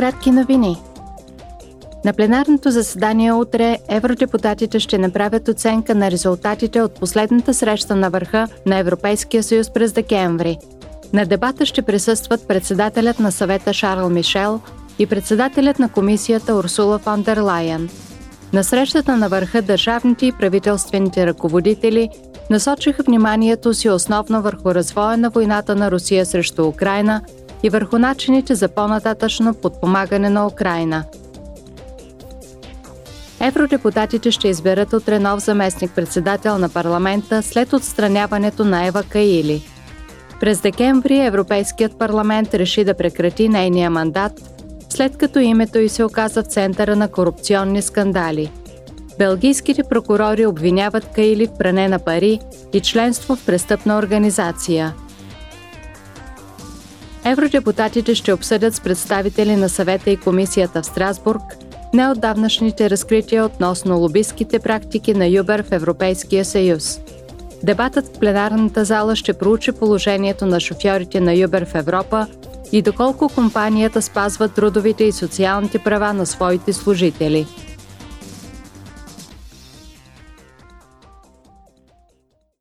кратки новини. На пленарното заседание утре евродепутатите ще направят оценка на резултатите от последната среща на върха на Европейския съюз през декември. На дебата ще присъстват председателят на съвета Шарл Мишел и председателят на комисията Урсула фон дер Лайен. На срещата на върха държавните и правителствените ръководители насочиха вниманието си основно върху развоя на войната на Русия срещу Украина и върху начините за по-нататъчно подпомагане на Украина. Евродепутатите ще изберат утре нов заместник-председател на парламента след отстраняването на Ева Каили. През декември Европейският парламент реши да прекрати нейния мандат, след като името й се оказа в центъра на корупционни скандали. Белгийските прокурори обвиняват Каили в пране на пари и членство в престъпна организация – Евродепутатите ще обсъдят с представители на съвета и комисията в Страсбург неотдавнашните разкрития относно лобистските практики на Юбер в Европейския съюз. Дебатът в пленарната зала ще проучи положението на шофьорите на Юбер в Европа и доколко компанията спазва трудовите и социалните права на своите служители –